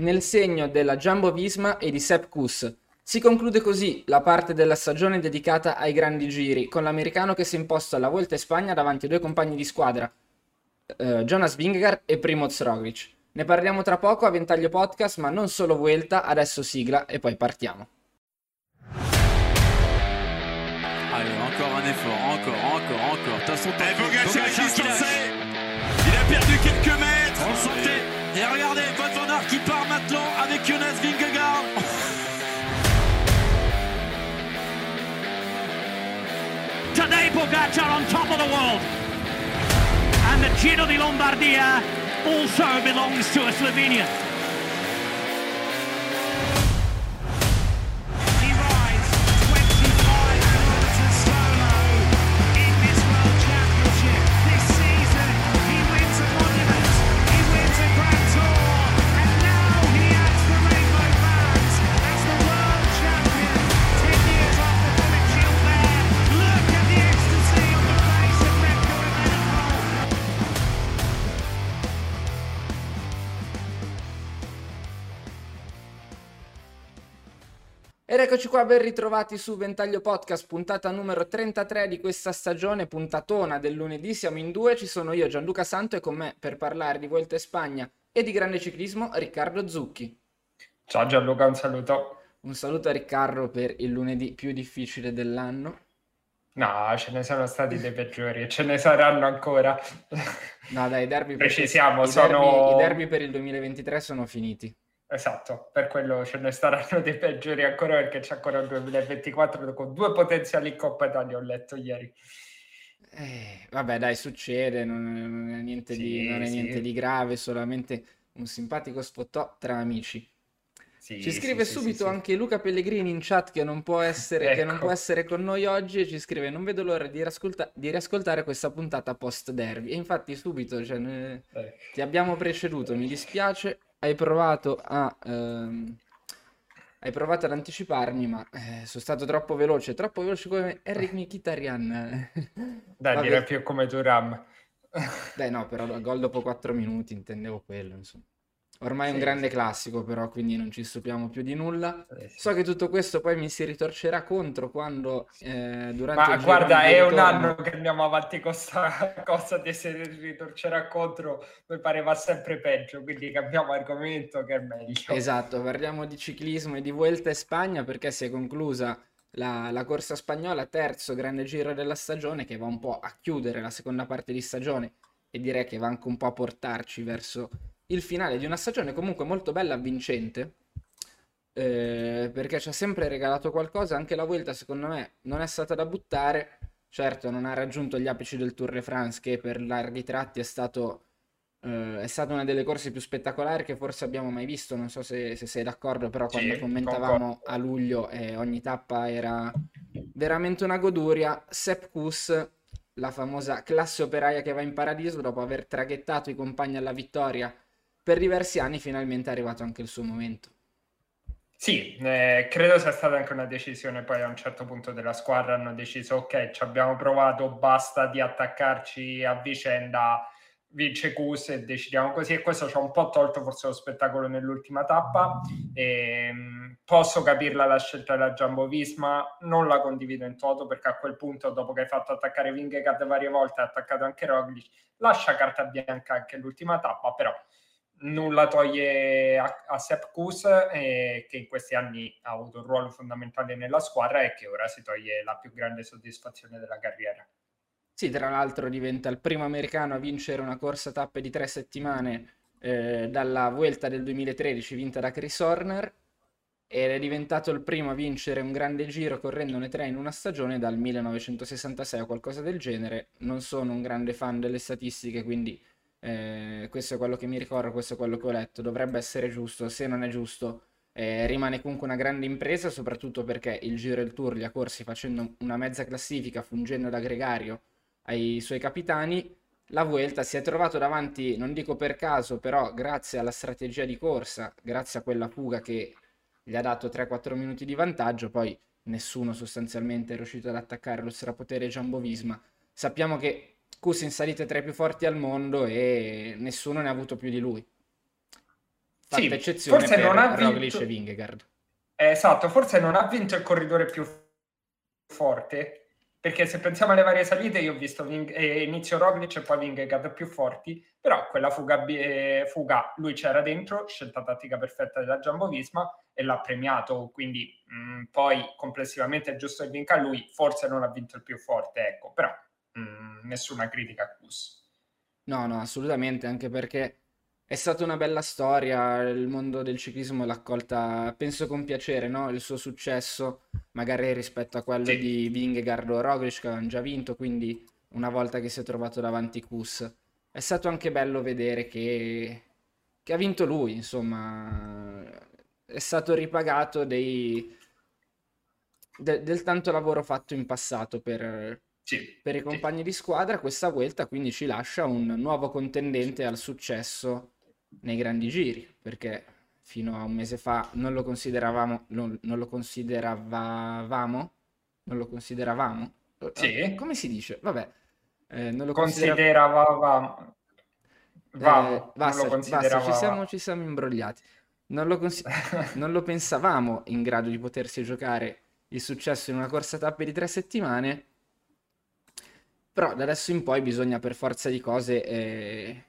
Nel segno della Jumbo Visma e di Sepp Kuss. Si conclude così la parte della stagione dedicata ai grandi giri, con l'americano che si è imposto alla Volta in Spagna davanti ai due compagni di squadra, eh, Jonas Vingegaard e Primoz Roglic. Ne parliamo tra poco a Ventaglio Podcast, ma non solo Vuelta, adesso sigla e poi partiamo. Allez, encore un effort, encore, encore, encore. De toute façon, Et Pogacar qui se lançait. Il a perdu quelques mètres. On sentait. Et regardez, Wout van Aert qui part maintenant avec Jonas Vingegaard. Today Pogacar on top of the world. And the Giro di Lombardia also belongs to a Slovenian. Eccoci qua, ben ritrovati su Ventaglio Podcast, puntata numero 33 di questa stagione, puntatona del lunedì. Siamo in due, ci sono io, Gianluca Santo, e con me per parlare di Vuelta in Spagna e di grande ciclismo, Riccardo Zucchi. Ciao Gianluca, un saluto. Un saluto a Riccardo per il lunedì più difficile dell'anno. No, ce ne sono stati dei peggiori e ce ne saranno ancora. No, dai, derby, per- Precisiamo, i sono- derby- i derby per il 2023 sono finiti. Esatto, per quello ce ne saranno dei peggiori ancora perché c'è ancora il 2024 con due potenziali Coppa Italia, ho letto ieri. Eh, vabbè, dai, succede, non, non è niente di, Sì, non è sì. niente di grave, solamente un simpatico sfottò tra amici. Sì, Ci scrive subito anche Luca Pellegrini in chat che non può essere, che non Ecco. può essere con noi oggi e ci scrive non vedo l'ora di, riascolta- di riascoltare questa puntata post derby. E infatti subito cioè, ne- Eh, ti abbiamo preceduto, mi dispiace, hai provato a... ehm, hai provato ad anticiparmi, ma eh, sono stato troppo veloce, troppo veloce come Eric Mkhitaryan. Dai, direi più come Turam. Dai, no, però gol dopo 4 minuti, intendevo quello, insomma. Ormai è un Sì, grande sì. classico, però, quindi non ci stupiamo più di nulla. Eh, sì. So che tutto questo poi mi si ritorcerà contro quando eh, durante Ma guarda, è un ritorno- anno che andiamo avanti con sta cosa di se ritorcerà contro, mi pareva sempre peggio, quindi cambiamo argomento che è meglio. Esatto, parliamo di ciclismo e di Vuelta in Spagna perché si è conclusa la, la corsa spagnola, terzo grande giro della stagione che va un po' a chiudere la seconda parte di stagione e direi che va anche un po' a portarci verso il finale di una stagione comunque molto bella vincente eh, perché ci ha sempre regalato qualcosa, anche la Vuelta secondo me non è stata da buttare, certo non ha raggiunto gli apici del Tour de France che per larghi tratti è stato eh, è stata una delle corse più spettacolari che forse abbiamo mai visto. Non so se, se sei d'accordo, però Sì, quando commentavamo concordo. a luglio eh, ogni tappa era veramente una goduria. Sepp Kuss, la famosa classe operaia che va in paradiso dopo aver traghettato i compagni alla vittoria per diversi anni, finalmente è arrivato anche il suo momento. Sì, eh, credo sia stata anche una decisione. Poi a un certo punto della squadra hanno deciso: ok, ci abbiamo provato, basta di attaccarci a vicenda. Vince Cus e decidiamo così. E questo ci ha un po' tolto forse lo spettacolo nell'ultima tappa. Ehm, posso capirla la scelta della Jumbo Visma, non la condivido in toto perché a quel punto, dopo che hai fatto attaccare Vingegaard varie volte, hai attaccato anche Roglic, lascia carta bianca anche l'ultima tappa, però nulla toglie a, a Sepp Kuss eh, che in questi anni ha avuto un ruolo fondamentale nella squadra e che ora si toglie la più grande soddisfazione della carriera. Sì, tra l'altro diventa il primo americano a vincere una corsa tappe di tre settimane eh, dalla Vuelta del 2013 vinta da Chris Horner ed è diventato il primo a vincere un grande giro correndone tre in una stagione dal 1966 o qualcosa del genere. Non sono un grande fan delle statistiche, quindi eh, questo è quello che mi ricordo, questo è quello che ho letto. Dovrebbe essere giusto, se non è giusto eh, rimane comunque una grande impresa, soprattutto perché il Giro e il Tour li ha corsi facendo una mezza classifica, fungendo da gregario ai suoi capitani. La Vuelta si è trovato davanti, non dico per caso, però grazie alla strategia di corsa, grazie a quella fuga che gli ha dato 3-4 minuti di vantaggio, poi nessuno sostanzialmente è riuscito ad attaccare lo strapotere Jumbo Visma. Sappiamo che Kus in salita è tra i più forti al mondo e nessuno ne ha avuto più di lui. Fatta Sì, eccezione forse non ha Roglic vinto- e Vingegaard. Esatto, forse non ha vinto il corridore più forte, perché se pensiamo alle varie salite, io ho visto Ving- eh, inizio Roglic e poi Vingegaard più forti, però quella fuga, eh, fuga lui c'era dentro, scelta tattica perfetta della Jumbo Visma e l'ha premiato, quindi mh, poi complessivamente è giusto che vinca lui, forse non ha vinto il più forte, ecco, però mh, nessuna critica a Kus. No, no, assolutamente, anche perché è stata una bella storia, il mondo del ciclismo l'ha accolta, penso con piacere, no? Il suo successo, magari rispetto a quello Sì. di Vingegaard o Roglic che avevano già vinto, quindi una volta che si è trovato davanti Kus. È stato anche bello vedere che, che ha vinto lui, insomma, è stato ripagato dei, de- del tanto lavoro fatto in passato per, Sì, per i sì. compagni di squadra, questa Vuelta quindi ci lascia un nuovo contendente al successo nei grandi giri, perché fino a un mese fa non lo consideravamo, non, non lo consideravamo, non lo consideravamo, Sì. come si dice? Vabbè, eh, non lo considera- Consideravamo... eh, Vamo, basta, basta, ci siamo, ci siamo imbrogliati. Non lo, consi- non lo pensavamo in grado di potersi giocare il successo in una corsa tappe di tre settimane, però da adesso in poi bisogna per forza di cose eh,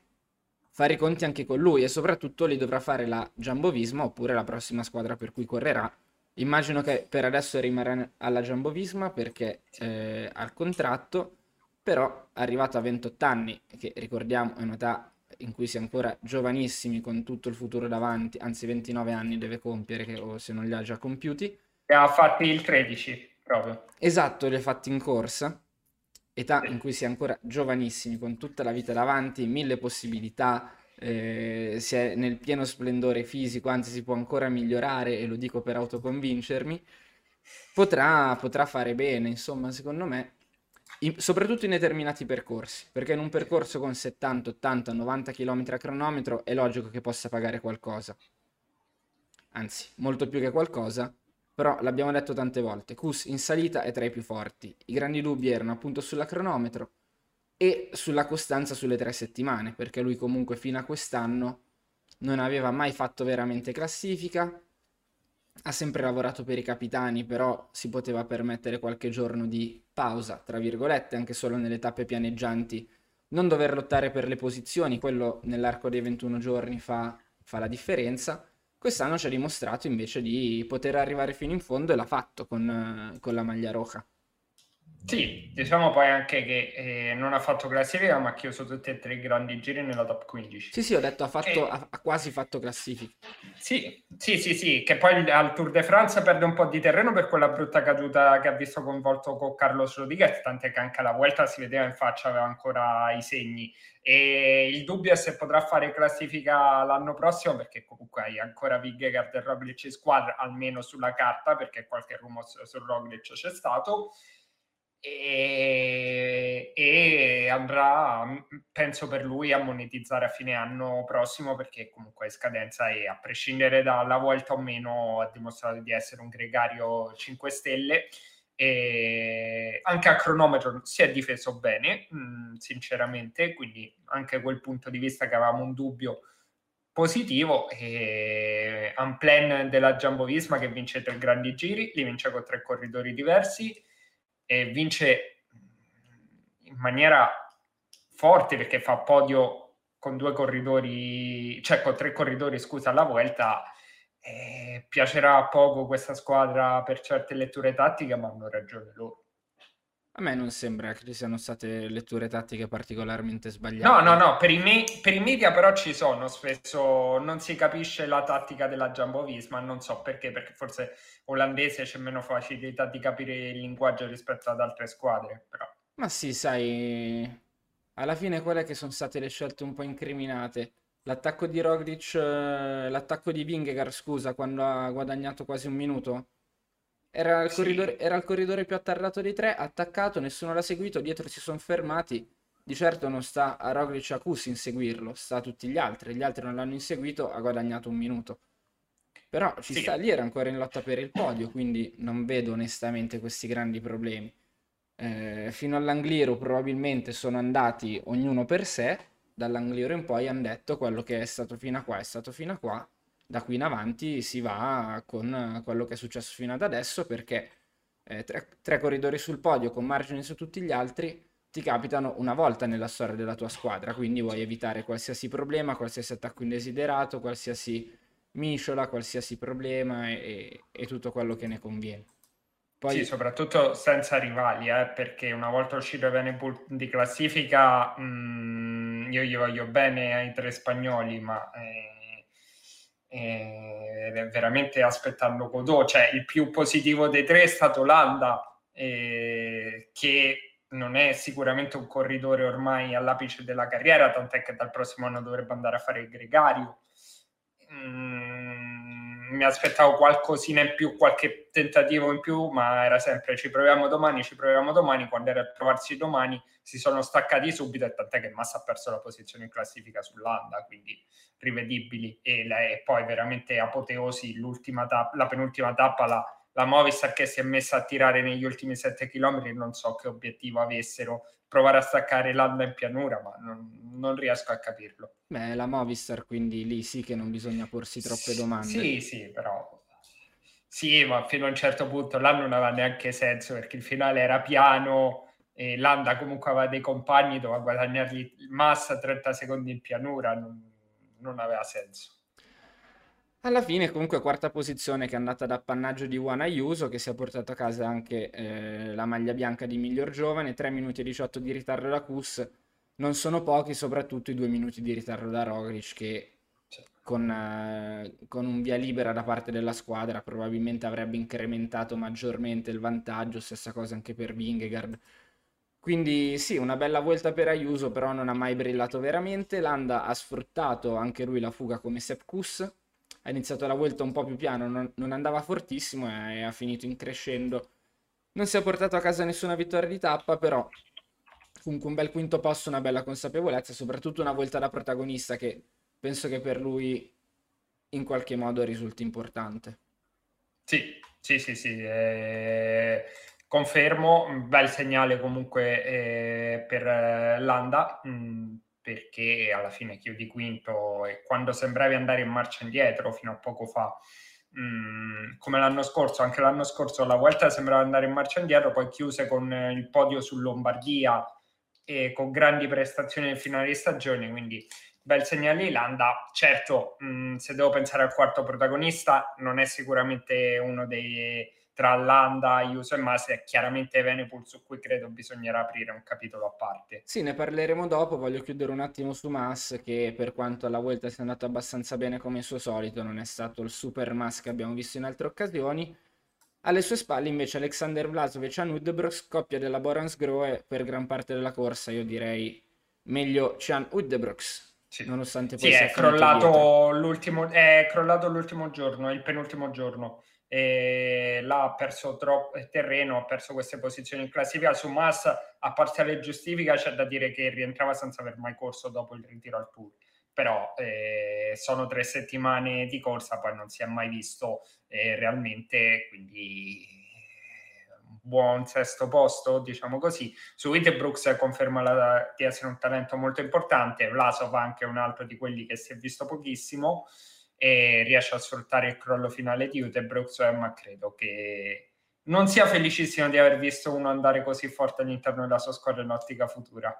fare i conti anche con lui e soprattutto li dovrà fare la Jumbo Visma oppure la prossima squadra per cui correrà. Immagino che per adesso rimarrà alla Jumbo Visma perché eh, ha il contratto, però arrivato a 28 anni, che ricordiamo è un'età in cui si è ancora giovanissimi con tutto il futuro davanti, anzi 29 anni deve compiere, che, o se non li ha già compiuti. Ne ha fatti il 13, proprio. Esatto, li ha fatti in corsa, età in cui si è ancora giovanissimi, con tutta la vita davanti, mille possibilità, eh, si è nel pieno splendore fisico, anzi si può ancora migliorare e lo dico per autoconvincermi, potrà, potrà fare bene, insomma, secondo me, in- soprattutto in determinati percorsi, perché in un percorso con 70, 80, 90 km a cronometro è logico che possa pagare qualcosa, anzi, molto più che qualcosa, però l'abbiamo detto tante volte, Kus in salita è tra i più forti, i grandi dubbi erano appunto sulla cronometro e sulla costanza sulle tre settimane, perché lui comunque fino a quest'anno non aveva mai fatto veramente classifica, ha sempre lavorato per i capitani, però si poteva permettere qualche giorno di pausa, tra virgolette, anche solo nelle tappe pianeggianti, non dover lottare per le posizioni, quello nell'arco dei 21 giorni fa, fa la differenza. Quest'anno ci ha dimostrato invece di poter arrivare fino in fondo e l'ha fatto con, eh, con la maglia roja. Sì, diciamo poi anche che eh, non ha fatto classifica, ma ha chiuso tutti e tre i grandi giri nella top 15. Sì, sì, ho detto, ha, fatto, Eh. ha, quasi fatto classifica. Sì, sì, sì, sì, che poi al Tour de France perde un po' di terreno per quella brutta caduta che ha visto coinvolto con Carlos Rodriguez, tant'è che anche alla Vuelta si vedeva in faccia, aveva ancora i segni. E il dubbio è se potrà fare classifica l'anno prossimo, perché comunque hai ancora Vingegaard e Roglic in squadra, almeno sulla carta, perché qualche rumore su Roglic c'è stato. E, e andrà, penso per lui, a monetizzare a fine anno prossimo perché comunque è scadenza e a prescindere dalla volta o meno ha dimostrato di essere un gregario 5 stelle. E anche a cronometro si è difeso bene mh, sinceramente quindi anche quel punto di vista che avevamo un dubbio positivo e un plan della Jumbo Visma che vince tre grandi giri li vince con tre corridori diversi e vince in maniera forte perché fa podio con due corridori, cioè con tre corridori, scusa, alla volta, eh, piacerà poco questa squadra per certe letture tattiche, ma hanno ragione loro. A me non sembra che ci siano state letture tattiche particolarmente sbagliate. No, no, no, per i, me- per i media però ci sono, spesso non si capisce la tattica della Jumbo Visma, non so perché, perché forse olandese c'è meno facilità di capire il linguaggio rispetto ad altre squadre, però. Ma sì, sai, alla fine quelle che sono state le scelte un po' incriminate. L'attacco di Roglic, eh, l'attacco di Vingegaard, scusa, quando ha guadagnato quasi un minuto. Era il, Sì. corridore, era il corridore più attardato dei tre, attaccato, nessuno l'ha seguito, dietro si sono fermati. Di certo non sta a Roglic e a Kus inseguirlo, sta a tutti gli altri. Gli altri non l'hanno inseguito, ha guadagnato un minuto. Però ci Sì. sta, lì era ancora in lotta per il podio, quindi non vedo onestamente questi grandi problemi. Eh, fino all'Angliru probabilmente sono andati ognuno per sé, dall'Angliru in poi hanno detto quello che è stato fino a qua è stato fino a qua, da qui in avanti si va con quello che è successo fino ad adesso perché eh, tre, tre corridori sul podio con margini su tutti gli altri ti capitano una volta nella storia della tua squadra, quindi vuoi evitare qualsiasi problema, qualsiasi attacco indesiderato, qualsiasi misciola, qualsiasi problema e, e tutto quello che ne conviene. Poi Sì, soprattutto senza rivali, eh, perché una volta uscito Evenepoel di classifica, mh, io gli voglio bene ai tre spagnoli, ma eh, eh, veramente aspettando Godot. Cioè, il più positivo dei tre è stato Landa, eh, che non è sicuramente un corridore ormai all'apice della carriera, tant'è che dal prossimo anno dovrebbe andare a fare il gregario. Mm, mi aspettavo qualcosina in più, qualche tentativo in più, ma era sempre ci proviamo domani, ci proviamo domani. Quando era a trovarsi domani si sono staccati subito e tant'è che Massa ha perso la posizione in classifica sull'Anda, quindi rivedibili. E, la- e poi veramente apoteosi, l'ultima tappa, la penultima tappa, la, la Movistar che si è messa a tirare negli ultimi 7 km, non so che obiettivo avessero, provare a staccare l'Anda in pianura, ma non, non riesco a capirlo. Beh, la Movistar, quindi lì sì che non bisogna porsi troppe domande. Sì, sì, però... Sì, ma fino a un certo punto là non aveva neanche senso perché il finale era piano e Landa comunque aveva dei compagni, doveva guadagnargli massa 30 secondi in pianura, non, non aveva senso. Alla fine, comunque, quarta posizione che è andata ad appannaggio di Juan Ayuso, che si è portato a casa anche eh, la maglia bianca di miglior giovane, 3 minuti e 18 di ritardo da Kus. Non sono pochi, soprattutto i 2 minuti di ritardo da Roglic, che con, eh, con un via libera da parte della squadra probabilmente avrebbe incrementato maggiormente il vantaggio, stessa cosa anche per Vingegaard. Quindi sì, una bella volta per Ayuso, però non ha mai brillato veramente. Landa ha sfruttato anche lui la fuga come Sepp Kuss, ha iniziato la volta un po' più piano, non, non andava fortissimo e, e ha finito in crescendo. Non si è portato a casa nessuna vittoria di tappa, però comunque un bel quinto posto, una bella consapevolezza, soprattutto una volta da protagonista che penso che per lui in qualche modo risulti importante. Sì, sì, sì, sì, eh, confermo, bel segnale comunque eh, per eh, Landa, mh, perché alla fine chiudi quinto e quando sembravi andare in marcia indietro fino a poco fa, mh, come l'anno scorso, anche l'anno scorso la Vuelta sembrava andare in marcia indietro, poi chiuse con il podio su Lombardia e con grandi prestazioni nel finale di stagione, quindi bel segnale di Landa. Certo, mh, se devo pensare al quarto protagonista, non è sicuramente uno dei tra Landa, Ayuso e Masi, è chiaramente Evenepoel su cui credo bisognerà aprire un capitolo a parte. Sì, ne parleremo dopo, voglio chiudere un attimo su Mas che per quanto alla volta sia andato abbastanza bene come il suo solito, non è stato il super Mas che abbiamo visto in altre occasioni. Alle sue spalle invece Alexander Vlasovic a Udebrox, coppia della Borans Groe per gran parte della corsa, io direi meglio Chan Udebrox, Sì. nonostante poi Sì, sia è crollato l'ultimo, è crollato l'ultimo giorno, il penultimo giorno. Là ha perso troppo terreno, ha perso queste posizioni in classifica. Su Massa, a parziale giustifica, c'è da dire che rientrava senza aver mai corso dopo il ritiro al tour. Però eh, sono tre settimane di corsa, poi non si è mai visto eh, realmente, quindi buon sesto posto, diciamo così. Su Wittebrooks conferma la, di essere un talento molto importante, Vlasov anche un altro di quelli che si è visto pochissimo e riesce a sfruttare il crollo finale di Utebrooks, ma credo che non sia felicissimo di aver visto uno andare così forte all'interno della sua squadra in ottica futura.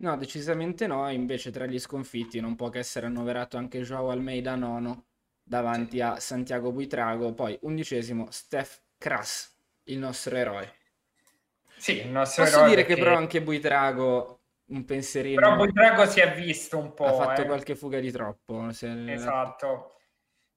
No, decisamente no, invece tra gli sconfitti non può che essere annoverato anche Joao Almeida nono davanti a Santiago Buitrago, poi undicesimo Steph Kras, il nostro eroe. Sì, il nostro Posso eroe dire che però anche Buitrago un pensierino Però Buitrago si è visto un po'. ha fatto eh. qualche fuga di troppo. Esatto.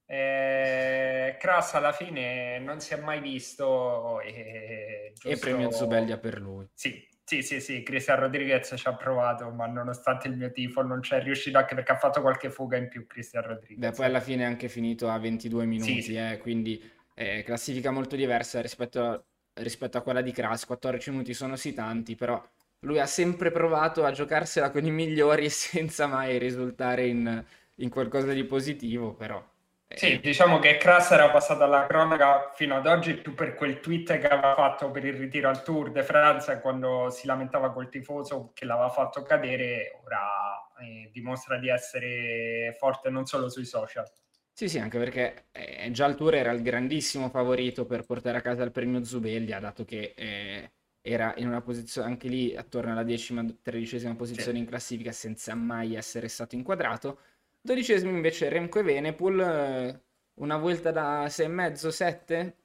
Eh, alla fine non si è mai visto e, E giusto- premio Zubeldia per lui. Sì, sì, sì, sì, Cristian Rodriguez ci ha provato, ma nonostante il mio tifo non c'è riuscito anche perché ha fatto qualche fuga in più Cristian Rodriguez. Beh, poi alla fine è anche finito a 22 minuti, sì. eh, quindi eh, classifica molto diversa rispetto a, rispetto a quella di Kras. 14 minuti sono sì tanti, però lui ha sempre provato a giocarsela con i migliori senza mai risultare in, in qualcosa di positivo, però. eh, Sì, diciamo che Kras era passato alla cronaca fino ad oggi più per quel tweet che aveva fatto per il ritiro al Tour de France quando si lamentava col tifoso che l'aveva fatto cadere, ora eh, dimostra di essere forte non solo sui social. Sì, sì, anche perché eh, già il Tour era il grandissimo favorito per portare a casa il premio Zubeldia, dato che eh, era in una posizione anche lì attorno alla decima, tredicesima posizione in classifica senza mai essere stato inquadrato. Dodicesimo invece Remco e Venepool, eh, una volta da 6,5, 7?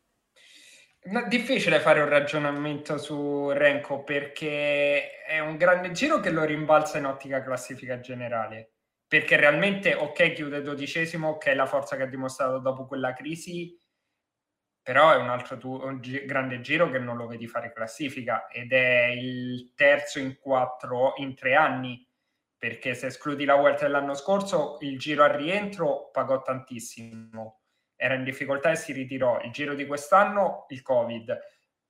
No, difficile fare un ragionamento su Renko perché è un grande giro che lo rimbalza in ottica classifica generale. Perché realmente, ok, chiude dodicesimo, ok, la forza che ha dimostrato dopo quella crisi, però è un altro tu- un gi- grande giro che non lo vedi fare classifica ed è il terzo in quattro, in tre anni. Perché se escludi la Vuelta dell'anno scorso, il giro al rientro pagò tantissimo era in difficoltà e si ritirò. Il giro di quest'anno, il Covid.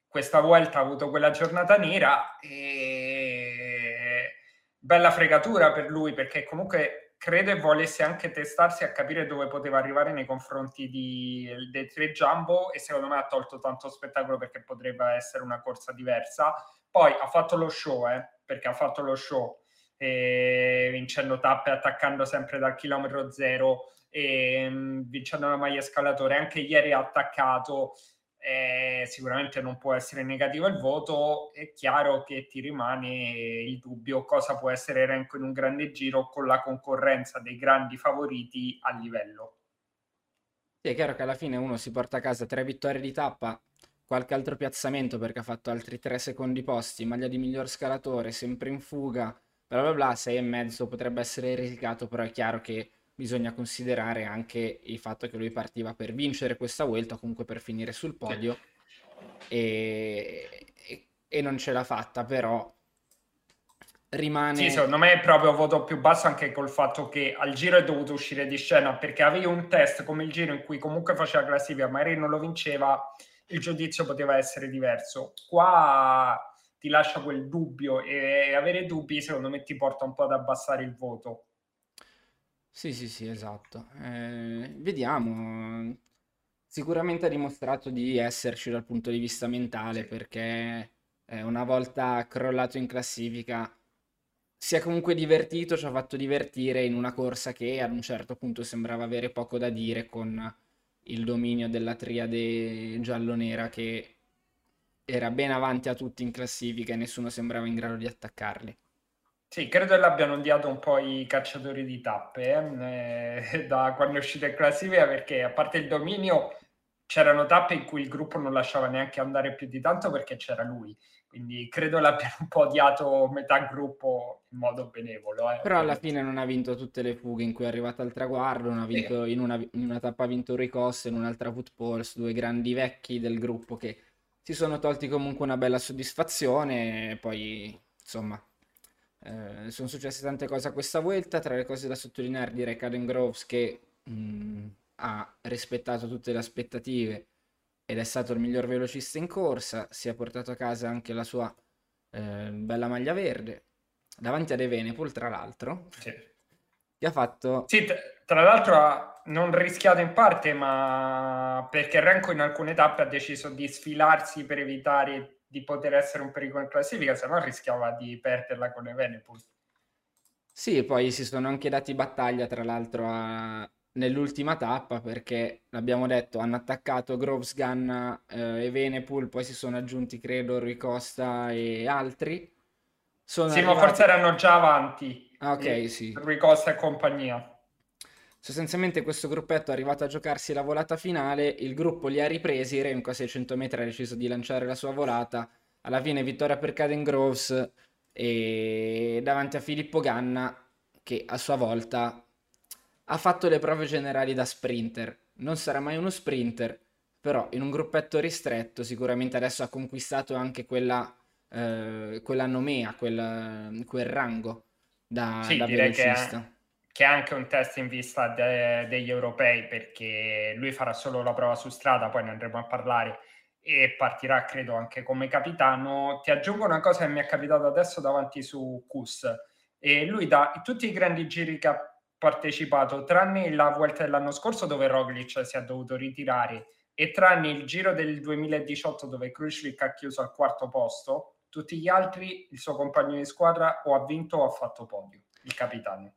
Questa volta ha avuto quella giornata nera e bella fregatura per lui perché comunque credo e volesse anche testarsi a capire dove poteva arrivare nei confronti di, dei tre Jumbo e secondo me ha tolto tanto spettacolo perché potrebbe essere una corsa diversa. Poi ha fatto lo show, eh, perché ha fatto lo show eh, vincendo tappe, attaccando sempre dal chilometro zero e mh, vincendo la maglia scalatore. Anche ieri ha attaccato. Eh, sicuramente non può essere negativo il voto. È chiaro che ti rimane il dubbio cosa può essere Renko in un grande giro con la concorrenza dei grandi favoriti a livello. Sì, è chiaro che alla fine uno si porta a casa tre vittorie di tappa, qualche altro piazzamento perché ha fatto altri tre secondi posti, maglia di miglior scalatore, sempre in fuga, bla bla bla, sei e mezzo potrebbe essere risicato, però è chiaro che bisogna considerare anche il fatto che lui partiva per vincere questa Vuelta, o comunque per finire sul podio, e, e- e non ce l'ha fatta, però rimane... Sì, secondo me è proprio voto più basso anche col fatto che al giro è dovuto uscire di scena perché avevi un test come il giro in cui comunque faceva classifica, magari non lo vinceva, il giudizio poteva essere diverso. Qua ti lascia quel dubbio e avere dubbi secondo me ti porta un po' ad abbassare il voto. Sì, sì, sì, esatto. Eh, vediamo. Sicuramente ha dimostrato di esserci dal punto di vista mentale perché eh, una volta crollato in classifica si è comunque divertito, ci ha fatto divertire in una corsa che ad un certo punto sembrava avere poco da dire con il dominio della triade giallo-nera che era ben avanti a tutti in classifica e nessuno sembrava in grado di attaccarli. Sì, credo che l'abbiano odiato un po' i cacciatori di tappe eh, eh, da quando è uscito in classifica perché a parte il dominio c'erano tappe in cui il gruppo non lasciava neanche andare più di tanto perché c'era lui. Quindi credo l'abbiano un po' odiato metà gruppo in modo benevolo. eh. Però alla fine non ha vinto tutte le fughe in cui è arrivata al traguardo, non ha vinto, in, una, in una tappa ha vinto Rui Costa, in un'altra Poels, due grandi vecchi del gruppo che si sono tolti comunque una bella soddisfazione, e poi insomma eh, sono successe tante cose a questa volta, tra le cose da sottolineare direi Caden Groves che mh, ha rispettato tutte le aspettative ed è stato il miglior velocista in corsa, si è portato a casa anche la sua eh, bella maglia verde, davanti ad Evenepoel tra l'altro, Sì. che ha fatto... Sì, t- tra l'altro ha non rischiato in parte, ma perché Renko in alcune tappe ha deciso di sfilarsi per evitare di poter essere un pericolo in classifica, se no rischiava di perderla con Evenepoel. Sì, poi si sono anche dati battaglia tra l'altro a- nell'ultima tappa perché l'abbiamo detto, hanno attaccato Groves, Ganna eh, e Venepool, poi si sono aggiunti credo Rui Costa e altri sono Sì, ma arrivati- forse erano già avanti. Ah, ok, sì. Rui Costa e compagnia. Sostanzialmente questo gruppetto è arrivato a giocarsi la volata finale, il gruppo li ha ripresi, Remco a 600 metri ha deciso di lanciare la sua volata, alla fine vittoria per Caden Groves e davanti a Filippo Ganna che a sua volta ha fatto le prove generali da sprinter. Non sarà mai uno sprinter, però in un gruppetto ristretto sicuramente adesso ha conquistato anche quella, eh, quella nomea, quel, quel rango da, Sì, da direi che velocista. è, che è anche un test in vista de- degli europei perché lui farà solo la prova su strada, poi ne andremo a parlare e partirà credo anche come capitano. Ti aggiungo una cosa che mi è capitato adesso davanti su Kus e lui da tutti i grandi giri che ha partecipato, tranne la Vuelta dell'anno scorso dove Roglic si è dovuto ritirare e tranne il giro del 2018 dove Krušvik ha chiuso al quarto posto, tutti gli altri il suo compagno di squadra o ha vinto o ha fatto podio, il capitano.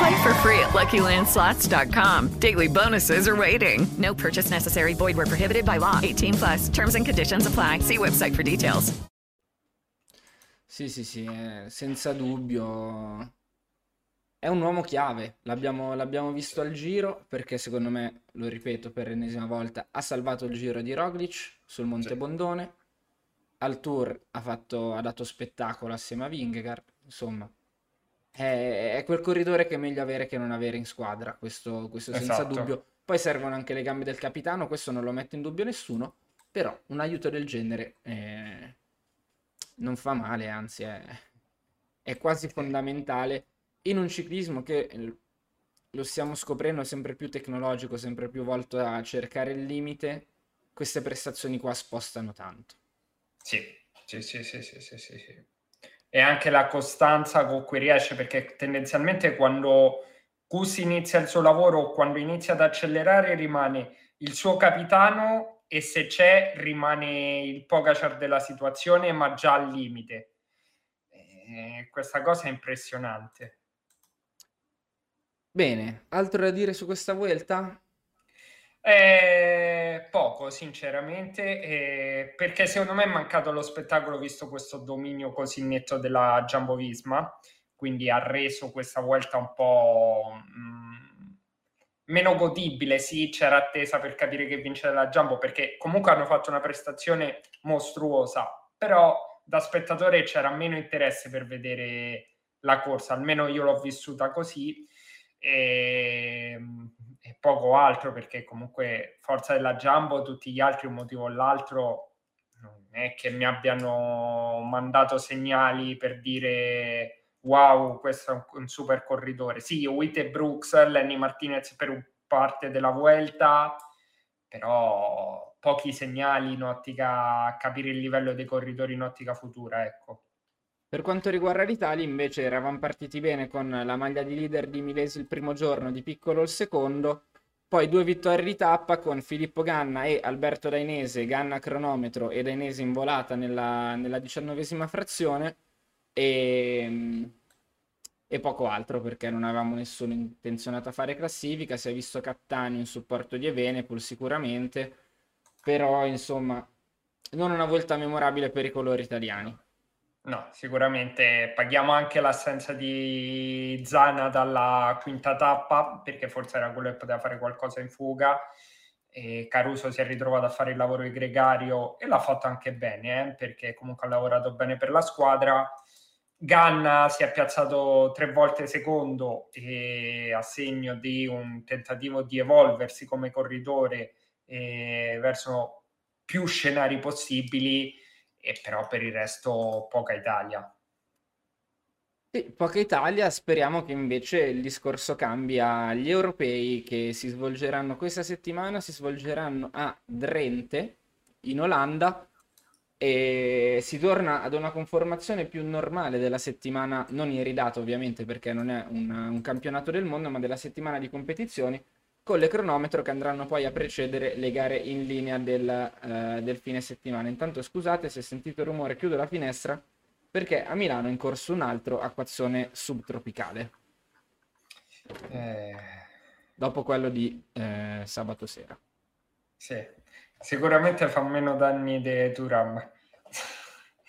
Play for free at LuckyLandSlots.com. Daily bonuses are waiting. No purchase necessary. Void were prohibited by law. 18 plus. Terms and conditions apply. See website for details. sì, sì, sì, eh, senza dubbio è un uomo chiave. L'abbiamo l'abbiamo visto al giro perché secondo me, lo ripeto per l'ennesima volta, ha salvato il giro di Roglic sul Monte Sì. Bondone. Al Tour ha fatto, ha dato spettacolo assieme a Vingegaard. Insomma, è, è quel corridore che è meglio avere che non avere in squadra, questo, questo senza Esatto. dubbio. Poi servono anche le gambe del capitano, questo non lo mette in dubbio nessuno, però un aiuto del genere eh, non fa male, anzi è, è quasi fondamentale in un ciclismo che eh, lo stiamo scoprendo sempre più tecnologico, sempre più volto a cercare il limite, queste prestazioni qua spostano tanto. Sì, sì, sì, sì, sì, sì, sì, sì. E anche la costanza con cui riesce, perché tendenzialmente quando Kus inizia il suo lavoro, quando inizia ad accelerare, rimane il suo capitano e se c'è rimane il Pogacar della situazione, ma già al limite. E questa cosa è impressionante. Bene, altro da dire su questa Vuelta? Eh, poco, sinceramente, eh, perché secondo me è mancato lo spettacolo visto questo dominio così netto della Jumbo Visma, quindi ha reso questa volta un po' mm, meno godibile. Sì, c'era attesa per capire che vincere la Jumbo, perché comunque hanno fatto una prestazione mostruosa, però da spettatore c'era meno interesse per vedere la corsa, almeno io l'ho vissuta così e, e poco altro perché comunque forza della Jumbo tutti gli altri un motivo o l'altro non è che mi abbiano mandato segnali per dire wow questo è un, un super corridore sì Witte Brooks Lenny Martinez per parte della Vuelta però pochi segnali in ottica capire il livello dei corridori in ottica futura ecco Per quanto riguarda l'Italia, invece, eravamo partiti bene con la maglia di leader di Milesi il primo giorno, di Piccolo il secondo, poi due vittorie di tappa con Filippo Ganna e Alberto Dainese, Ganna cronometro e Dainese in volata nella, nella diciannovesima frazione e, e poco altro perché non avevamo nessuno intenzionato a fare classifica, si è visto Cattani in supporto di Evenepoel sicuramente, però insomma non una volta memorabile per i colori italiani. No, sicuramente paghiamo anche l'assenza di Zana dalla quinta tappa, perché forse era quello che poteva fare qualcosa in fuga. E Caruso si è ritrovato a fare il lavoro di gregario e l'ha fatto anche bene, eh, perché comunque ha lavorato bene per la squadra. Ganna si è piazzato tre volte secondo e a segno di un tentativo di evolversi come corridore eh, verso più scenari possibili e però per il resto poca Italia. Sì, poca Italia, speriamo che invece il discorso cambia. Gli europei che si svolgeranno questa settimana si svolgeranno a Drenthe in Olanda e si torna ad una conformazione più normale della settimana, non iridata ovviamente perché non è un, un campionato del mondo, ma della settimana di competizioni, con le cronometro che andranno poi a precedere le gare in linea del, eh, del fine settimana. Intanto scusate se sentite il rumore, chiudo la finestra perché a Milano è in corso un altro acquazzone subtropicale. Eh, Dopo quello di eh, sabato sera. sì, sicuramente fa meno danni di Turam.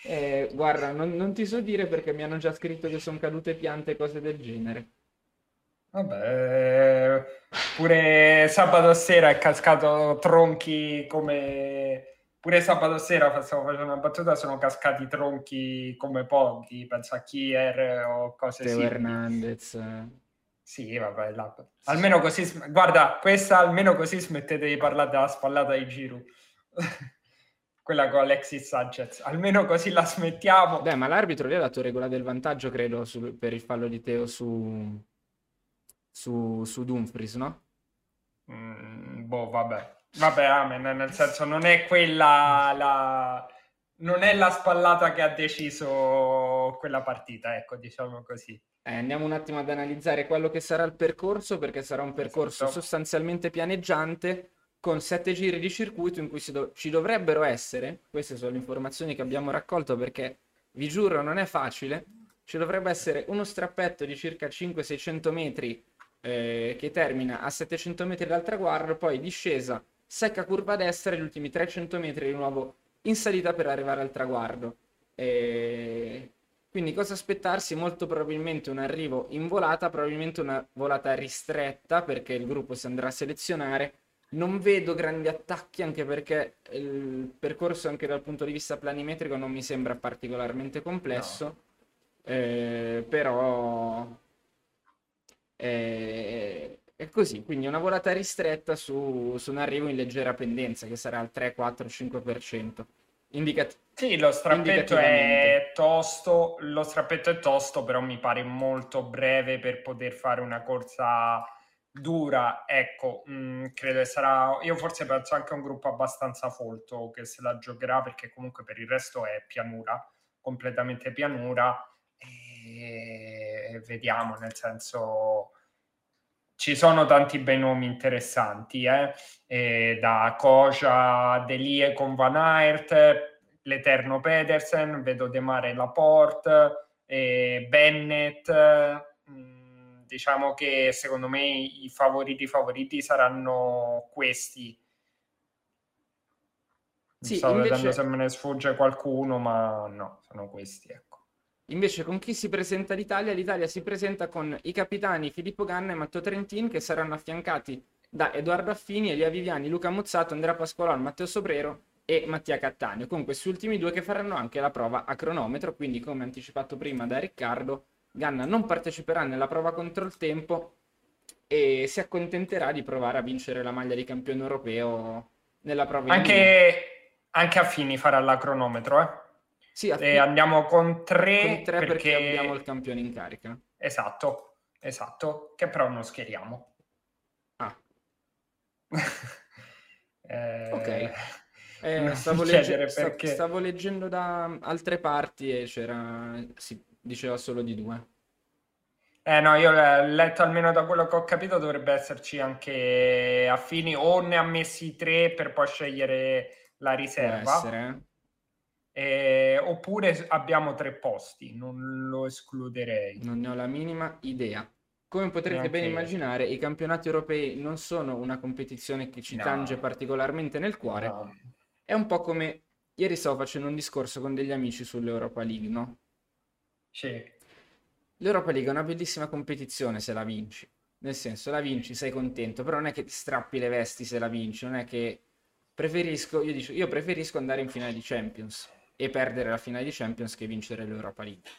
Eh, guarda, non, non ti so dire perché mi hanno già scritto che sono cadute piante e cose del genere. Vabbè, pure sabato sera è cascato tronchi come... Pure sabato sera stavo facendo una battuta, sono cascati tronchi come pochi, penso a Kier o cose Teo simili. Hernandez. Sì, vabbè, là. almeno così, sm- guarda, questa almeno così smettete di parlare della spallata di Giroud. Quella con Alexis Sanchez, almeno così la smettiamo. Beh, ma l'arbitro lì ha dato regola del vantaggio, credo, sul- per il fallo di Teo su, su, su Dumfries, no? Mm, boh, vabbè. Vabbè, amen, nel senso non è quella la... non è la spallata che ha deciso quella partita, ecco, diciamo così. Eh, andiamo un attimo ad analizzare quello che sarà il percorso, perché sarà un percorso Esatto. sostanzialmente pianeggiante, con sette giri di circuito in cui do- ci dovrebbero essere, queste sono le informazioni che abbiamo raccolto perché vi giuro non è facile, ci dovrebbe essere uno strappetto di circa 500-600 metri eh, che termina a 700 metri dal traguardo, poi discesa, secca curva a destra e gli ultimi 300 metri di nuovo in salita per arrivare al traguardo. E... Quindi cosa aspettarsi? Molto probabilmente un arrivo in volata, probabilmente una volata ristretta perché il gruppo si andrà a selezionare. Non vedo grandi attacchi anche perché il percorso anche dal punto di vista planimetrico non mi sembra particolarmente complesso. Eh, però è così, quindi una volata ristretta su, su un arrivo in leggera pendenza che sarà al 3, 4, 5%. Indicat- Sì, lo strappetto è tosto, lo strappetto è tosto, però mi pare molto breve per poter fare una corsa dura. Ecco, mh, credo che sarà, io forse penso anche a un gruppo abbastanza folto che se la giocherà perché comunque per il resto è pianura, completamente pianura e vediamo, nel senso ci sono tanti bei nomi interessanti, eh? Eh, da Koja, Delie con Van Aert, l'Eterno Pedersen, vedo De Mare Laporte, eh, Bennett. mm, diciamo che secondo me i favoriti favoriti saranno questi. Sì, Stavo invece- vedendo se me ne sfugge qualcuno, ma no, sono questi, ecco. Invece con chi si presenta l'Italia? L'Italia si presenta con i capitani Filippo Ganna e Matteo Trentin che saranno affiancati da Edoardo Affini, Elia Viviani, Luca Muzzato, Andrea Pasqualone, Matteo Sobrero e Mattia Cattaneo. Con questi ultimi due che faranno anche la prova a cronometro, quindi come anticipato prima da Riccardo, Ganna non parteciperà nella prova contro il tempo e si accontenterà di provare a vincere la maglia di campione europeo nella prova. Anche, anche Affini farà la cronometro, eh? Sì, Affini- E andiamo con tre, con tre perché... perché abbiamo il campione in carica. Esatto, esatto, che però non schieriamo. Ah. Eh, Ok. Eh, stavo, legge- perché. stavo leggendo da altre parti e c'era, si diceva solo di due. Eh no, io ho letto almeno da quello che ho capito dovrebbe esserci anche Affini o ne ha messi tre per poi scegliere la riserva. Eh. Oppure abbiamo tre posti, non lo escluderei. Non ne ho la minima idea. Come potrete Neanche ben io. immaginare, i campionati europei non sono una competizione che ci No. tange particolarmente nel cuore. No. È un po' come ieri stavo facendo un discorso con degli amici sull'Europa League, no? Sì. L'Europa League è una bellissima competizione se la vinci. Nel senso, la vinci, sei contento, però non è che ti strappi le vesti se la vinci, non è che preferisco, io, dico, io preferisco andare in finale di Champions e perdere la finale di Champions che vincere l'Europa League.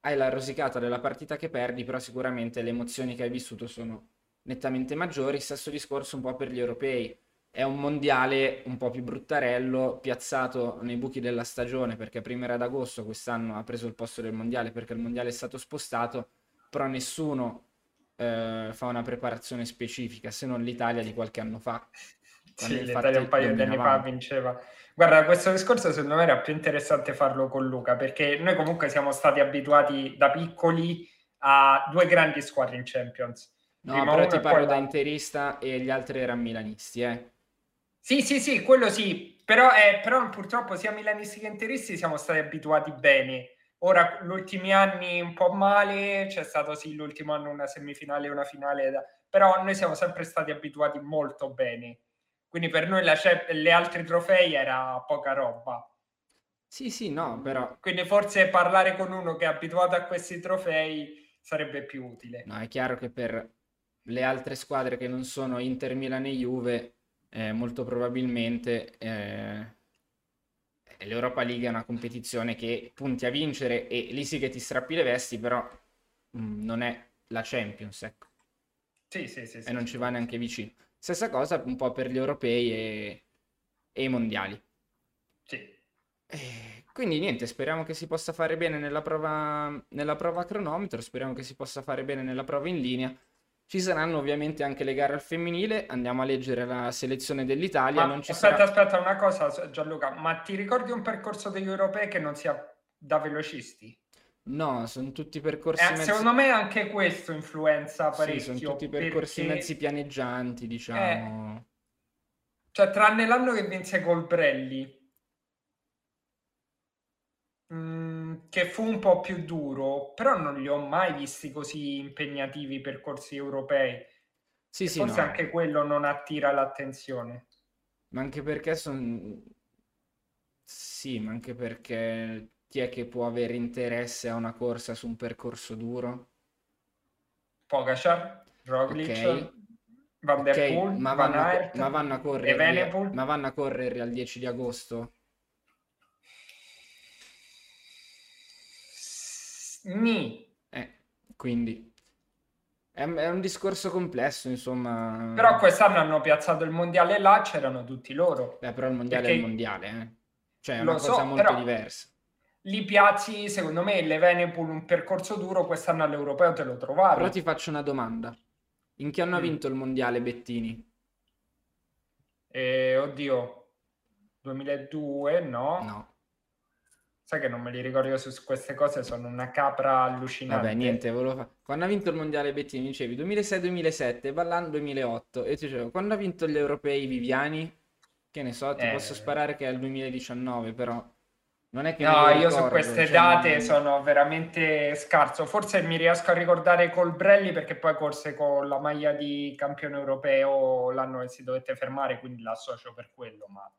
Hai la rosicata della partita che perdi, però sicuramente le emozioni che hai vissuto sono nettamente maggiori. Stesso discorso un po' per gli europei. È un mondiale un po' più bruttarello, piazzato nei buchi della stagione, perché prima era ad agosto, quest'anno ha preso il posto del mondiale perché il mondiale è stato spostato, però nessuno eh, fa una preparazione specifica, se non l'Italia di qualche anno fa. Sì, l'Italia un paio di anni fa vinceva. Guarda, questo discorso secondo me era più interessante farlo con Luca, perché noi comunque siamo stati abituati da piccoli a due grandi squadre in Champions. No, Prima però ti parlo da interista e gli altri erano milanisti, eh. Sì, sì, sì, quello sì, però, eh, però purtroppo sia milanisti che interisti siamo stati abituati bene. Ora, gli ultimi anni un po' male, c'è stato sì l'ultimo anno una semifinale e una finale, da- però noi siamo sempre stati abituati molto bene. Quindi per noi la ce- le altri trofei era poca roba. Sì, sì, no, però Quindi forse parlare con uno che è abituato a questi trofei sarebbe più utile. no, è chiaro che per le altre squadre che non sono Inter, Milan e Juve, eh, molto probabilmente eh, l'Europa League è una competizione che punti a vincere e lì sì che ti strappi le vesti, però mm, non è la Champions, ecco. Sì, sì, sì. sì, e non sì. ci va neanche vicino. Stessa cosa un po' per gli europei e, e i mondiali. Sì. Eh, Quindi niente, speriamo che si possa fare bene nella prova, nella prova cronometro, speriamo che si possa fare bene nella prova in linea. Ci saranno ovviamente anche le gare al femminile, andiamo a leggere la selezione dell'Italia, Ma aspetta, sarà... aspetta, una cosa, Gianluca, ma ti ricordi un percorso degli europei che non sia da velocisti? No, sono tutti percorsi Eh, mezzi... secondo me anche questo influenza Sì, parecchio. sono tutti percorsi perché- mezzi pianeggianti, diciamo. Cioè, tranne l'anno che vinse Colbrelli, mm, che fu un po' più duro, però non li ho mai visti così impegnativi i percorsi europei. Sì, E sì, forse no. anche quello non attira l'attenzione. Ma anche perché sono... Sì, ma anche perché chi è che può avere interesse a una corsa su un percorso duro? Pogacar, Roglic, Ok. Van der Ok, Poel, ma Van vanno, a, Aert ma vanno correre, ma vanno a correre al 10 di agosto? Nì. Eh, quindi è, è un discorso complesso, insomma. Però quest'anno hanno piazzato il mondiale là, c'erano tutti loro. Beh, però il mondiale è Perché- il mondiale, eh. Cioè, è Lo una so, cosa molto però- diversa. Li piazzi, secondo me, le Venepool un percorso duro, quest'anno all'Europeo te lo trovavi. Però ti faccio una domanda. In che anno ha Mm. vinto il mondiale Bettini? Eh, oddio, 2002, no? No. Sai che non me li ricordo su queste cose, sono una capra allucinante. Vabbè, niente, volevo fa- Quando ha vinto il mondiale Bettini, dicevi 2006-2007, Ballan 2008. E ti dicevo, quando ha vinto gli europei Viviani? Che ne so, ti Eh. posso sparare che è il 2019, però non è che No, io su ricordo, queste cioè, date non- sono veramente scarso. Forse mi riesco a ricordare Colbrelli perché poi corse con la maglia di campione europeo l'anno che si dovette fermare, quindi l'associo per quello. Ma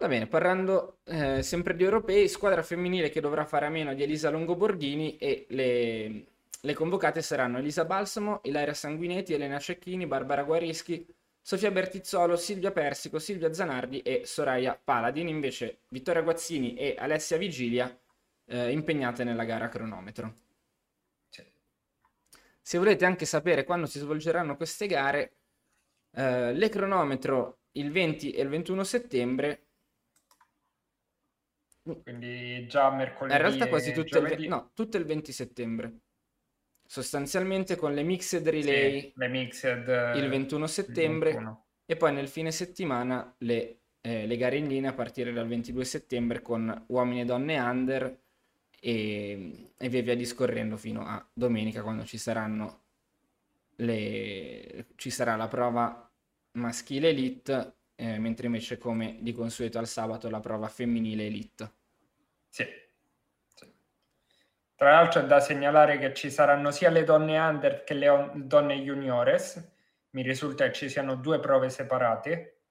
Va bene, parlando eh, sempre di europei, squadra femminile che dovrà fare a meno di Elisa Longoborghini e le, le convocate saranno Elisa Balsamo, Ilaria Sanguinetti, Elena Cecchini, Barbara Guarischi, Sofia Bertizzolo, Silvia Persico, Silvia Zanardi e Soraya Paladin. Invece Vittoria Guazzini e Alessia Vigilia eh, impegnate nella gara cronometro. Se volete anche sapere quando si svolgeranno queste gare, eh, le cronometro il 20 e il 21 settembre quindi già mercoledì. in realtà quasi tutto il, no, tutto il 20 settembre. Sostanzialmente con le mixed relay Sì, le mixed eh, il 21 il settembre 21. e poi nel fine settimana le, eh, le gare in linea a partire dal 22 settembre con uomini e donne under e, e via via discorrendo fino a domenica quando ci saranno le, ci sarà la prova maschile elite eh, mentre invece come di consueto al sabato la prova femminile elite. Sì. Tra l'altro è da segnalare che ci saranno sia le donne under che le on- donne juniores. Mi risulta che ci siano due prove separate.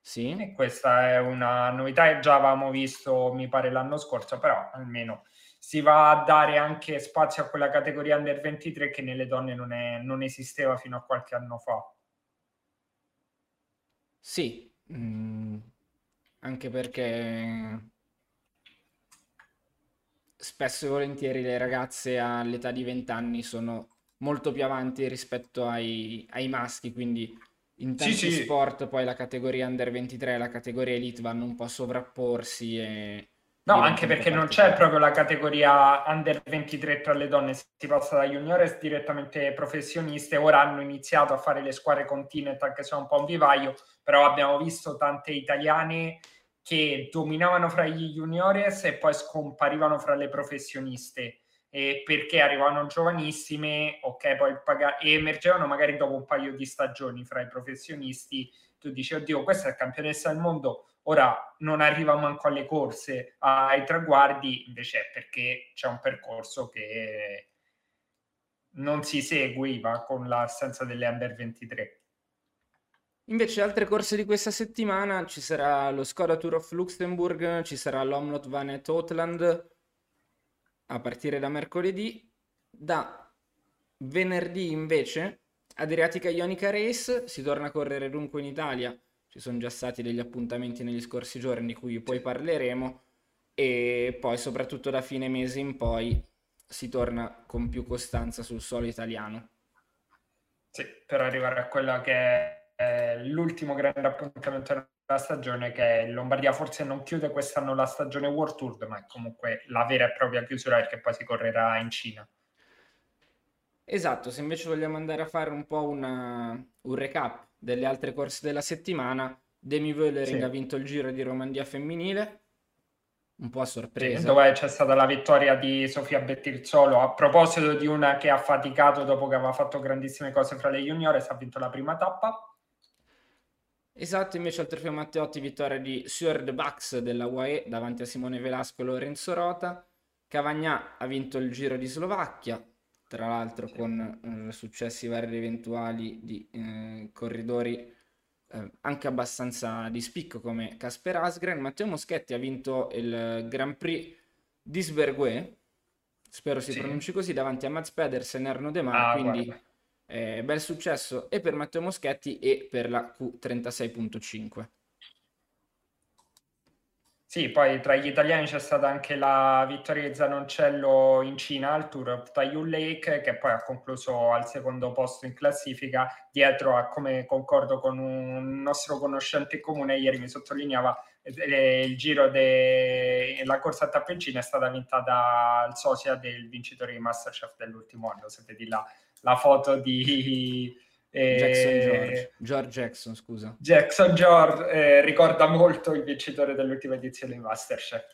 Sì. E questa è una novità che già avevamo visto, mi pare, l'anno scorso, però almeno si va a dare anche spazio a quella categoria under 23 che nelle donne non, è- non esisteva fino a qualche anno fa. Sì, mm, anche perché spesso e volentieri le ragazze all'età di 20 anni sono molto più avanti rispetto ai, ai maschi, quindi in Sì, tanti sì. sport poi la categoria under 23 e la categoria elite vanno un po' a sovrapporsi e, No, anche perché non c'è proprio la categoria under 23 tra le donne, si passa da juniores direttamente professioniste, ora hanno iniziato a fare le squadre continent anche se è un po' un vivaio, però abbiamo visto tante italiane che dominavano fra gli juniores e poi scomparivano fra le professioniste e perché arrivavano giovanissime, ok, poi paga- e emergevano magari dopo un paio di stagioni fra i professionisti. Tu dici, oddio, questa è campionessa del mondo, ora non arriva manco alle corse, ai traguardi, invece è perché c'è un percorso che non si seguiva con l'assenza delle under 23. Invece altre corse di questa settimana ci sarà lo Skoda Tour of Luxembourg, ci sarà l'Omlot Van Totland a partire da mercoledì. Da venerdì invece Adriatica Ionica Race, si torna a correre dunque in Italia, ci sono già stati degli appuntamenti negli scorsi giorni di cui poi parleremo e poi soprattutto da fine mese in poi si torna con più costanza sul suolo italiano. Sì, per arrivare a quella che è l'ultimo grande appuntamento della stagione che è Lombardia forse non chiude quest'anno la stagione World Tour, ma è comunque la vera e propria chiusura perché poi si correrà in Cina. Esatto, se invece vogliamo andare a fare un po' una, un recap delle altre corse della settimana, Demi Wöllering Sì. ha vinto il Giro di Romandia femminile, un po' a Sì, sorpresa. dove c'è stata la vittoria di Sofia Bettirzolo a proposito di una che ha faticato dopo che aveva fatto grandissime cose fra le juniores, ha vinto la prima tappa. Esatto, invece al trofeo Matteotti vittoria di de Bax della UAE davanti a Simone Velasco e Lorenzo Rota. Cavagnà ha vinto il Giro di Slovacchia, tra l'altro con eh, successi vari ed eventuali di eh, corridori eh, anche abbastanza di spicco come Casper Asgren. Matteo Moschetti ha vinto il Grand Prix di Sbergue, spero si Sì. pronunci così, davanti a Mats Pedersen e Arnaud Demar, Ah, quindi guarda. Eh, bel successo e per Matteo Moschetti e per la Q36.5. Sì, poi tra gli italiani c'è stata anche la vittoria di Zanoncello in Cina al Tour of Taiyou Lake, che poi ha concluso al secondo posto in classifica, dietro a, come concordo con un nostro conoscente comune, ieri mi sottolineava, eh, il giro della corsa a tappe in Cina è stata vinta dal sosia del vincitore di Masterchef dell'ultimo anno, se vedi la, la foto di... eh, Jackson George, George Jackson, scusa. Jackson George eh, ricorda molto il vincitore dell'ultima edizione di Masterchef.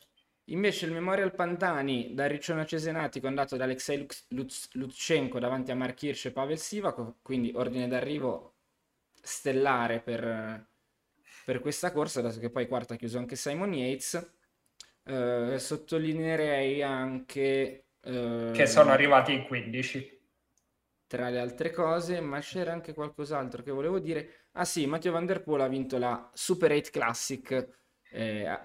Invece il Memorial Pantani da Riccione Cesenatico andato da Alexei Lux- Lutz- Lutsenko davanti a Mark Hirsch e Pavel Sivakov, quindi ordine d'arrivo stellare per, per questa corsa, dato che poi quarto ha chiuso anche Simon Yates. Eh, sottolineerei anche... eh, che sono arrivati in 15. Tra le altre cose, ma c'era anche qualcos'altro che volevo dire. Ah sì, Matteo Van Der Poel ha vinto la Super 8 Classic, eh, eh,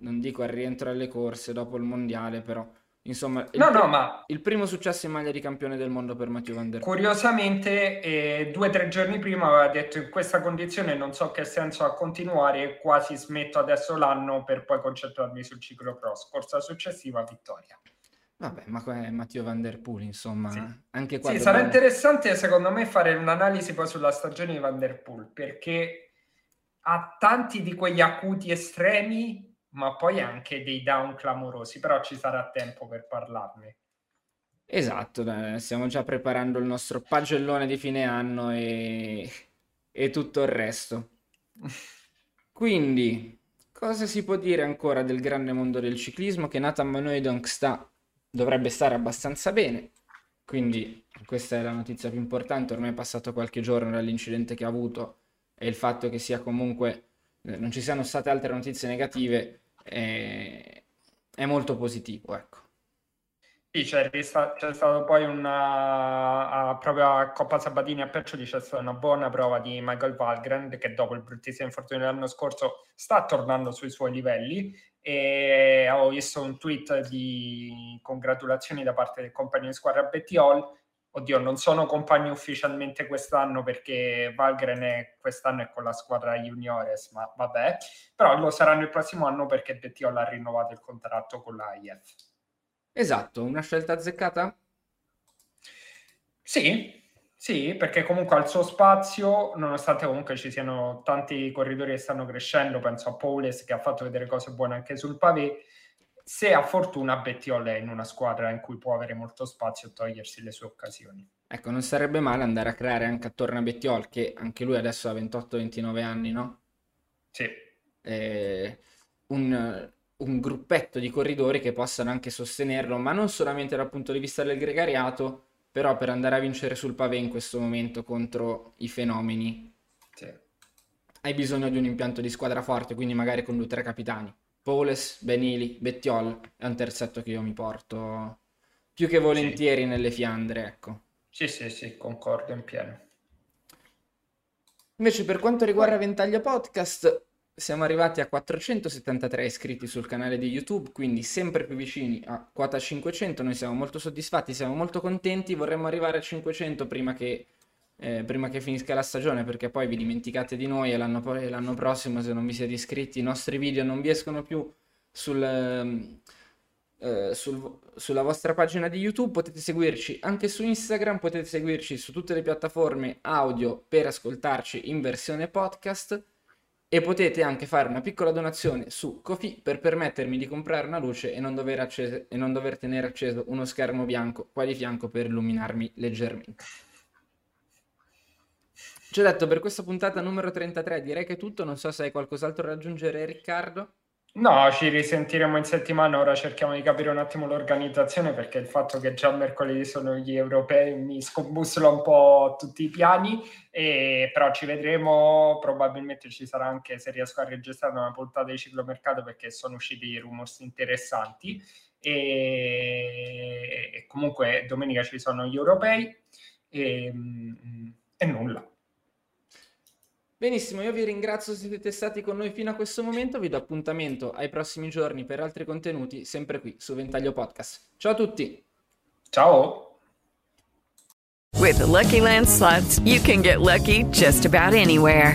non dico al rientro alle corse dopo il mondiale, però insomma il, No, no, ma il primo successo in maglia di campione del mondo per Matteo Van Der Poel. curiosamente eh, due o tre giorni prima aveva detto in questa condizione non so che senso ha continuare, quasi smetto adesso l'anno per poi concentrarmi sul ciclocross. Corsa successiva, vittoria. Vabbè, ma qua è Matteo Van Der Poel, insomma, anche qua Sì, sarà dobbiamo- interessante secondo me fare un'analisi poi sulla stagione di Van Der Poel perché ha tanti di quegli acuti estremi, ma poi anche dei down clamorosi, però ci sarà tempo per parlarne. Esatto, stiamo già preparando il nostro pagellone di fine anno e, e tutto il resto. Quindi, cosa si può dire ancora del grande mondo del ciclismo? Che Nathan Manoidonk sta, dovrebbe stare abbastanza bene, quindi questa è la notizia più importante. Ormai è passato qualche giorno dall'incidente che ha avuto e il fatto che sia comunque, eh, non ci siano state altre notizie negative è, è molto positivo, ecco. Sì, c'è, c'è stato poi una a- proprio a Coppa Sabatini a Percioli c'è stata una buona prova di Michael Valgren che dopo il bruttissimo infortunio dell'anno scorso sta tornando sui suoi livelli e ho visto un tweet di congratulazioni da parte del compagno di squadra Betty Hall. Oddio, non sono compagni ufficialmente quest'anno perché Valgren è, quest'anno è con la squadra juniores, ma vabbè, però lo saranno il prossimo anno perché Betty Hall ha rinnovato il contratto con la IF. Esatto, una scelta azzeccata? Sì, sì, perché comunque ha il suo spazio, nonostante comunque ci siano tanti corridori che stanno crescendo, penso a Paules che ha fatto vedere cose buone anche sul pavé, se ha fortuna Bettiol è in una squadra in cui può avere molto spazio e togliersi le sue occasioni. Ecco, non sarebbe male andare a creare anche attorno a Bettiol, che anche lui adesso ha 28-29 anni, no? Sì. Eh, un, un gruppetto di corridori che possano anche sostenerlo, ma non solamente dal punto di vista del gregariato, però per andare a vincere sul pavé in questo momento contro i fenomeni. Sì. Hai bisogno di un impianto di squadra forte, quindi magari con due o tre capitani. Poles, Benili, Bettiol è un terzetto che io mi porto più che volentieri sì. nelle Fiandre, ecco. Sì, sì, sì, concordo in pieno. Invece per quanto riguarda Ventaglio Podcast, siamo arrivati a 473 iscritti sul canale di YouTube, quindi sempre più vicini a quota 500. Noi siamo molto soddisfatti, siamo molto contenti. Vorremmo arrivare a 500 prima che, eh, prima che finisca la stagione, perché poi vi dimenticate di noi e l'anno, l'anno, prossimo, se non vi siete iscritti, i nostri video non vi escono più sul, eh, sul, sulla vostra pagina di YouTube. Potete seguirci anche su Instagram, potete seguirci su tutte le piattaforme audio per ascoltarci in versione podcast e potete anche fare una piccola donazione su Kofi per permettermi di comprare una luce e non dover, accese, e non dover tenere acceso uno schermo bianco qua di fianco per illuminarmi leggermente. Ci ho detto per questa puntata numero 33 direi che è tutto, non so se hai qualcos'altro da aggiungere Riccardo. No, ci risentiremo in settimana, ora cerchiamo di capire un attimo l'organizzazione perché il fatto che già mercoledì sono gli europei mi scombussola un po' tutti i piani, e, però ci vedremo, probabilmente ci sarà anche se riesco a registrare una puntata di ciclomercato perché sono usciti rumors interessanti e, e comunque domenica ci sono gli europei e, e nulla. Benissimo, io vi ringrazio se siete stati con noi fino a questo momento, vi do appuntamento ai prossimi giorni per altri contenuti, sempre qui su Ventaglio Podcast. Ciao a tutti! Ciao! With the Lucky Land slots, you can get lucky just about anywhere.